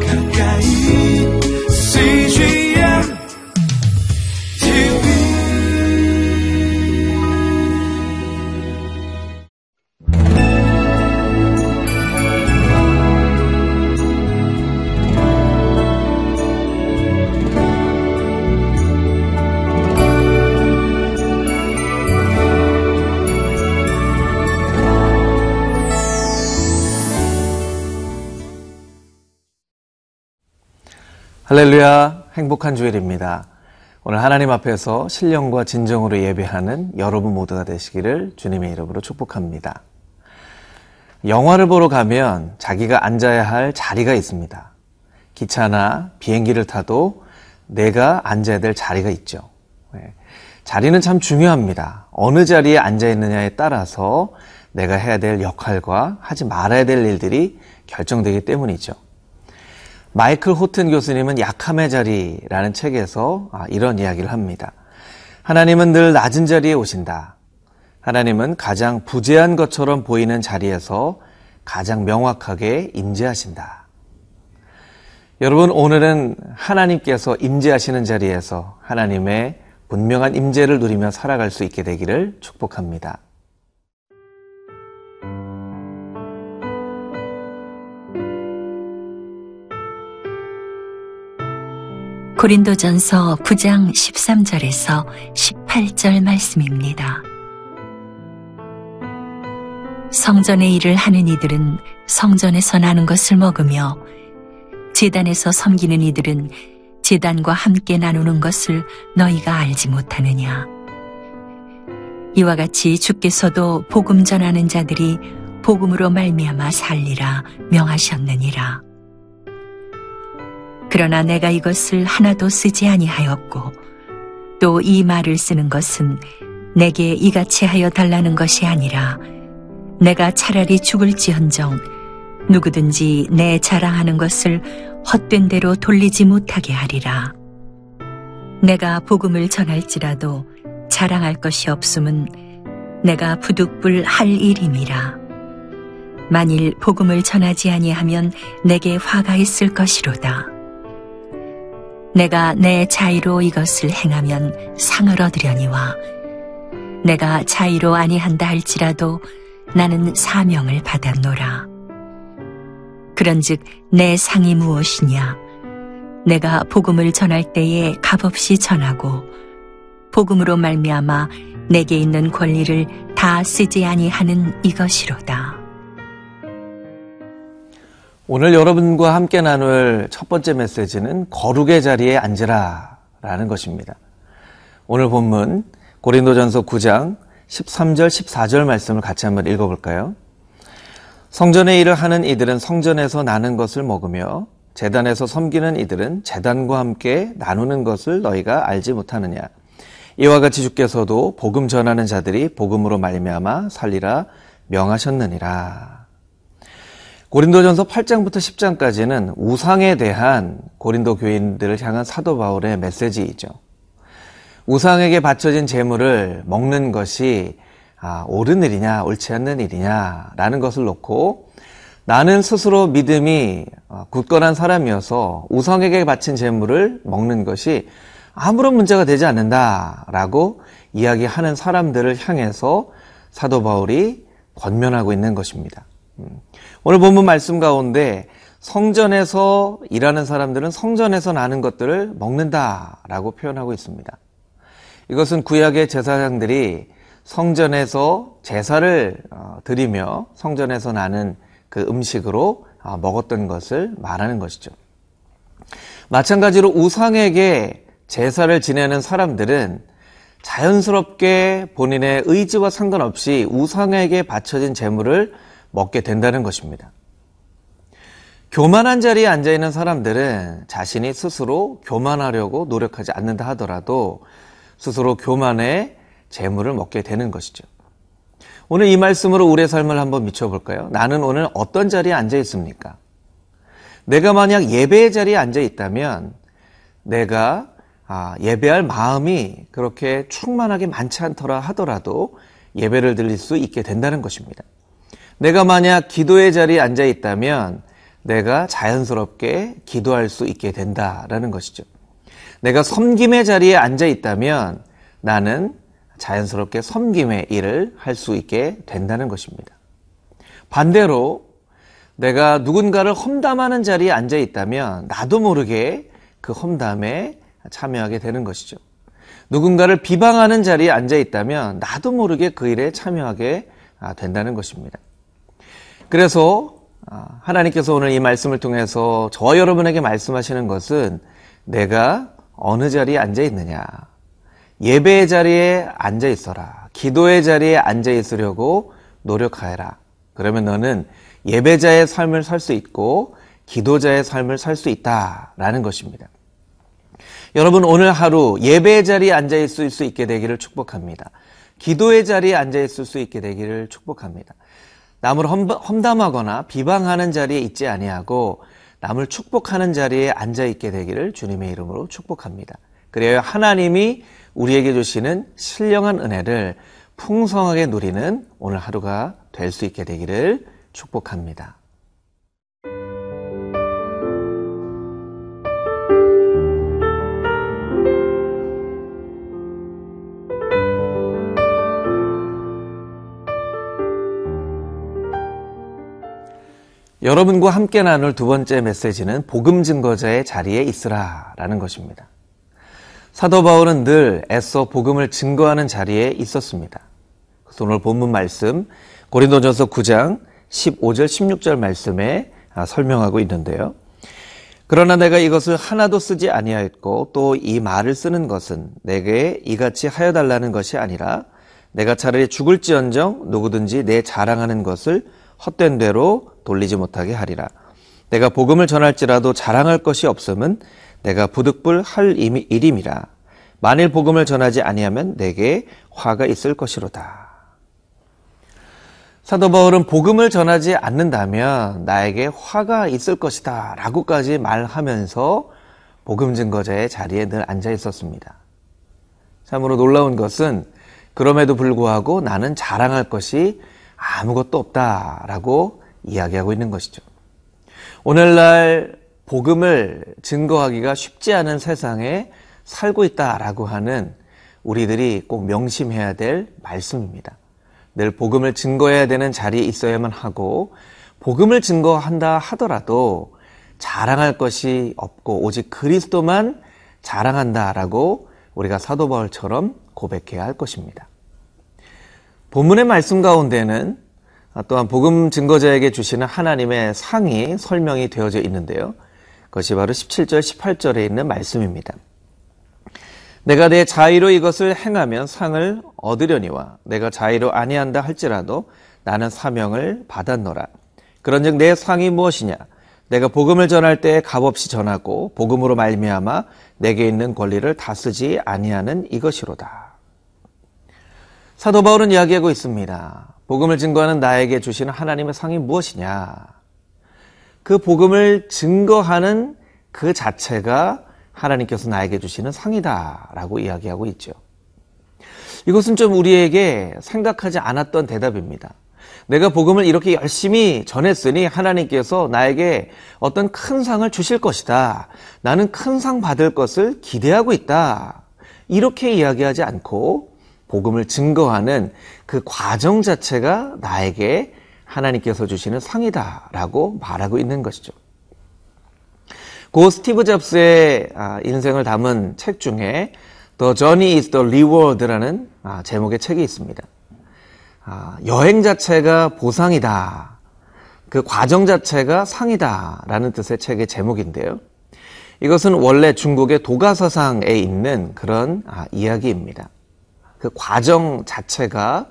가까 할렐루야, 행복한 주일입니다. 오늘 하나님 앞에서 신령과 진정으로 예배하는 여러분 모두가 되시기를 주님의 이름으로 축복합니다. 영화를 보러 가면 자기가 앉아야 할 자리가 있습니다. 기차나 비행기를 타도 내가 앉아야 될 자리가 있죠. 네. 자리는 참 중요합니다. 어느 자리에 앉아 있느냐에 따라서 내가 해야 될 역할과 하지 말아야 될 일들이 결정되기 때문이죠. 마이클 호튼 교수님은 약함의 자리라는 책에서 아, 이런 이야기를 합니다. 하나님은 늘 낮은 자리에 오신다. 하나님은 가장 부재한 것처럼 보이는 자리에서 가장 명확하게 임재하신다. 여러분 오늘은 하나님께서 임재하시는 자리에서 하나님의 분명한 임재를 누리며 살아갈 수 있게 되기를 축복합니다. 고린도전서 9장 13절에서 18절 말씀입니다. 성전의 일을 하는 이들은 성전에서 나는 것을 먹으며 제단에서 섬기는 이들은 제단과 함께 나누는 것을 너희가 알지 못하느냐. 이와 같이 주께서도 복음 전하는 자들이 복음으로 말미암아 살리라 명하셨느니라. 그러나 내가 이것을 하나도 쓰지 아니하였고 또 이 말을 쓰는 것은 내게 이같이 하여 달라는 것이 아니라 내가 차라리 죽을지언정 누구든지 내 자랑하는 것을 헛된 대로 돌리지 못하게 하리라. 내가 복음을 전할지라도 자랑할 것이 없음은 내가 부득불 할 일임이라. 만일 복음을 전하지 아니하면 내게 화가 있을 것이로다. 내가 내 자의로 이것을 행하면 상을 얻으려니와 내가 자의로 아니한다 할지라도 나는 사명을 받았노라. 그런즉 내 상이 무엇이냐? 내가 복음을 전할 때에 값없이 전하고 복음으로 말미암아 내게 있는 권리를 다 쓰지 아니하는 이것이로다. 오늘 여러분과 함께 나눌 첫 번째 메시지는 거룩의 자리에 앉으라 라는 것입니다. 오늘 본문 고린도전서 9장 13절 14절 말씀을 같이 한번 읽어볼까요? 성전의 일을 하는 이들은 성전에서 나는 것을 먹으며 재단에서 섬기는 이들은 재단과 함께 나누는 것을 너희가 알지 못하느냐. 이와 같이 주께서도 복음 전하는 자들이 복음으로 말미암아 살리라 명하셨느니라. 고린도전서 8장부터 10장까지는 우상에 대한 고린도 교인들을 향한 사도 바울의 메시지이죠. 우상에게 바쳐진 재물을 먹는 것이 아, 옳은 일이냐, 옳지 않는 일이냐라는 것을 놓고 나는 스스로 믿음이 어, 굳건한 사람이어서 우상에게 바친 재물을 먹는 것이 아무런 문제가 되지 않는다라고 이야기하는 사람들을 향해서 사도 바울이 권면하고 있는 것입니다. 음. 오늘 본문 말씀 가운데 성전에서 일하는 사람들은 성전에서 나는 것들을 먹는다라고 표현하고 있습니다. 이것은 구약의 제사장들이 성전에서 제사를 어, 드리며 성전에서 나는 그 음식으로 어, 먹었던 것을 말하는 것이죠. 마찬가지로 우상에게 제사를 지내는 사람들은 자연스럽게 본인의 의지와 상관없이 우상에게 바쳐진 재물을 먹게 된다는 것입니다. 교만한 자리에 앉아 있는 사람들은 자신이 스스로 교만하려고 노력하지 않는다 하더라도 스스로 교만의 재물을 먹게 되는 것이죠. 오늘 이 말씀으로 우리의 삶을 한번 미쳐볼까요? 나는 오늘 어떤 자리에 앉아 있습니까? 내가 만약 예배의 자리에 앉아 있다면 내가 아, 예배할 마음이 그렇게 충만하게 많지 않더라 하더라도 예배를 드릴 수 있게 된다는 것입니다. 내가 만약 기도의 자리에 앉아 있다면 내가 자연스럽게 기도할 수 있게 된다라는 것이죠. 내가 섬김의 자리에 앉아 있다면 나는 자연스럽게 섬김의 일을 할 수 있게 된다는 것입니다. 반대로 내가 누군가를 험담하는 자리에 앉아 있다면 나도 모르게 그 험담에 참여하게 되는 것이죠. 누군가를 비방하는 자리에 앉아 있다면 나도 모르게 그 일에 참여하게 아, 된다는 것입니다. 그래서 아, 하나님께서 오늘 이 말씀을 통해서 저와 여러분에게 말씀하시는 것은 내가 어느 자리에 앉아 있느냐. 예배의 자리에 앉아 있어라. 기도의 자리에 앉아 있으려고 노력하여라. 그러면 너는 예배자의 삶을 살 수 있고 기도자의 삶을 살 수 있다라는 것입니다. 여러분 오늘 하루 예배의 자리에 앉아 있을 수 있게 되기를 축복합니다. 기도의 자리에 앉아 있을 수 있게 되기를 축복합니다. 남을 험담하거나 비방하는 자리에 있지 아니하고 남을 축복하는 자리에 앉아 있게 되기를 주님의 이름으로 축복합니다. 그래야 하나님이 우리에게 주시는 신령한 은혜를 풍성하게 누리는 오늘 하루가 될 수 있게 되기를 축복합니다. 여러분과 함께 나눌 두 번째 메시지는 복음 증거자의 자리에 있으라 라는 것입니다. 사도 바울은 늘 애써 복음을 증거하는 자리에 있었습니다. 그래서 오늘 본문 말씀 고린도전서 9장 15절 16절 말씀에 아, 설명하고 있는데요. 그러나 내가 이것을 하나도 쓰지 아니하였고 또 이 말을 쓰는 것은 내게 이같이 하여 달라는 것이 아니라 내가 차라리 죽을지언정 누구든지 내 자랑하는 것을 헛된 대로 돌리지 못하게 하리라. 내가 복음을 전할지라도 자랑할 것이 없음은 내가 부득불 할 일임이라. 만일 복음을 전하지 아니하면 내게 화가 있을 것이로다. 사도 바울은 복음을 전하지 않는다면 나에게 화가 있을 것이다 라고까지 말하면서 복음 증거자의 자리에 늘 앉아 있었습니다. 참으로 놀라운 것은 그럼에도 불구하고 나는 자랑할 것이 아무것도 없다라고 이야기하고 있는 것이죠. 오늘날 복음을 증거하기가 쉽지 않은 세상에 살고 있다라고 하는 우리들이 꼭 명심해야 될 말씀입니다. 늘 복음을 증거해야 되는 자리에 있어야만 하고 복음을 증거한다 하더라도 자랑할 것이 없고 오직 그리스도만 자랑한다라고 우리가 사도 바울처럼 고백해야 할 것입니다. 본문의 말씀 가운데는 또한 복음 증거자에게 주시는 하나님의 상이 설명이 되어져 있는데요. 그것이 바로 17절, 18절에 있는 말씀입니다. 내가 내 자의로 이것을 행하면 상을 얻으려니와 내가 자의로 아니한다 할지라도 나는 사명을 받았노라. 그런즉 내 상이 무엇이냐? 내가 복음을 전할 때 값없이 전하고 복음으로 말미암아 내게 있는 권리를 다 쓰지 아니하는 이것이로다. 사도 바울은 이야기하고 있습니다. 복음을 증거하는 나에게 주시는 하나님의 상이 무엇이냐? 그 복음을 증거하는 그 자체가 하나님께서 나에게 주시는 상이다라고 이야기하고 있죠. 이것은 좀 우리에게 생각하지 않았던 대답입니다. 내가 복음을 이렇게 열심히 전했으니 하나님께서 나에게 어떤 큰 상을 주실 것이다. 나는 큰 상 받을 것을 기대하고 있다. 이렇게 이야기하지 않고 복음을 증거하는 그 과정 자체가 나에게 하나님께서 주시는 상이다라고 말하고 있는 것이죠. 고 스티브 잡스의 아, 인생을 담은 책 중에 The Journey is the Reward라는 아, 제목의 책이 있습니다. 아, 여행 자체가 보상이다. 그 과정 자체가 상이다. 라는 뜻의 책의 제목인데요. 이것은 원래 중국의 도가서상에 있는 그런 이야기입니다. 그 과정 자체가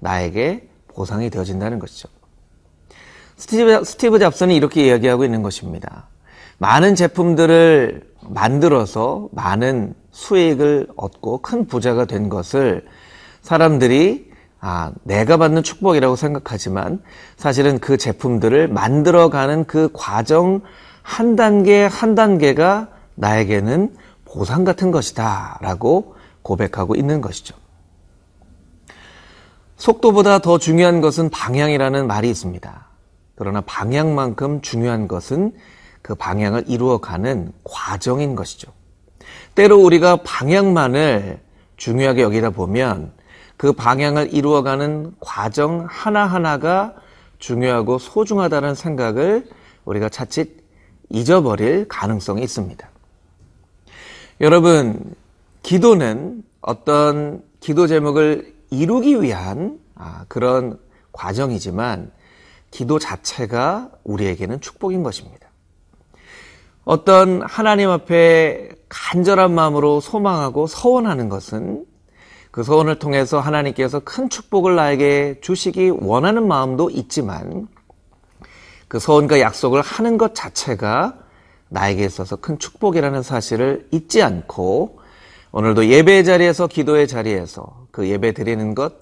나에게 보상이 되어진다는 것이죠. 스티브, 스티브 잡스는 이렇게 이야기하고 있는 것입니다. 많은 제품들을 만들어서 많은 수익을 얻고 큰 부자가 된 것을 사람들이 아, 내가 받는 축복이라고 생각하지만 사실은 그 제품들을 만들어가는 그 과정 한 단계 한 단계가 나에게는 보상 같은 것이다 라고 고백하고 있는 것이죠. 속도보다 더 중요한 것은 방향이라는 말이 있습니다. 그러나 방향만큼 중요한 것은 그 방향을 이루어가는 과정인 것이죠. 때로 우리가 방향만을 중요하게 여기다 보면 그 방향을 이루어가는 과정 하나하나가 중요하고 소중하다는 생각을 우리가 자칫 잊어버릴 가능성이 있습니다. 여러분, 기도는 어떤 기도 제목을 이루기 위한 아, 그런 과정이지만 기도 자체가 우리에게는 축복인 것입니다. 어떤 하나님 앞에 간절한 마음으로 소망하고 서원하는 것은 그 소원을 통해서 하나님께서 큰 축복을 나에게 주시기 원하는 마음도 있지만 그 소원과 약속을 하는 것 자체가 나에게 있어서 큰 축복이라는 사실을 잊지 않고 오늘도 예배 자리에서 기도의 자리에서 그 예배 드리는 것,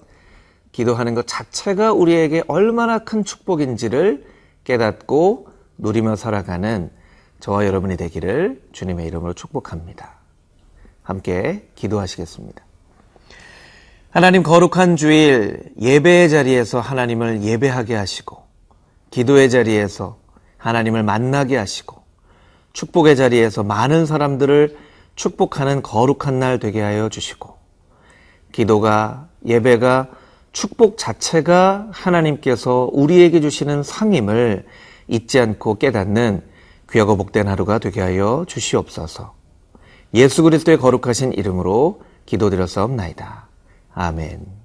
기도하는 것 자체가 우리에게 얼마나 큰 축복인지를 깨닫고 누리며 살아가는 저와 여러분이 되기를 주님의 이름으로 축복합니다. 함께 기도하시겠습니다. 하나님 거룩한 주일 예배의 자리에서 하나님을 예배하게 하시고 기도의 자리에서 하나님을 만나게 하시고 축복의 자리에서 많은 사람들을 축복하는 거룩한 날 되게 하여 주시고 기도가 예배가 축복 자체가 하나님께서 우리에게 주시는 상임을 잊지 않고 깨닫는 귀하고 복된 하루가 되게 하여 주시옵소서. 예수 그리스도의 거룩하신 이름으로 기도드렸사옵나이다. 아멘.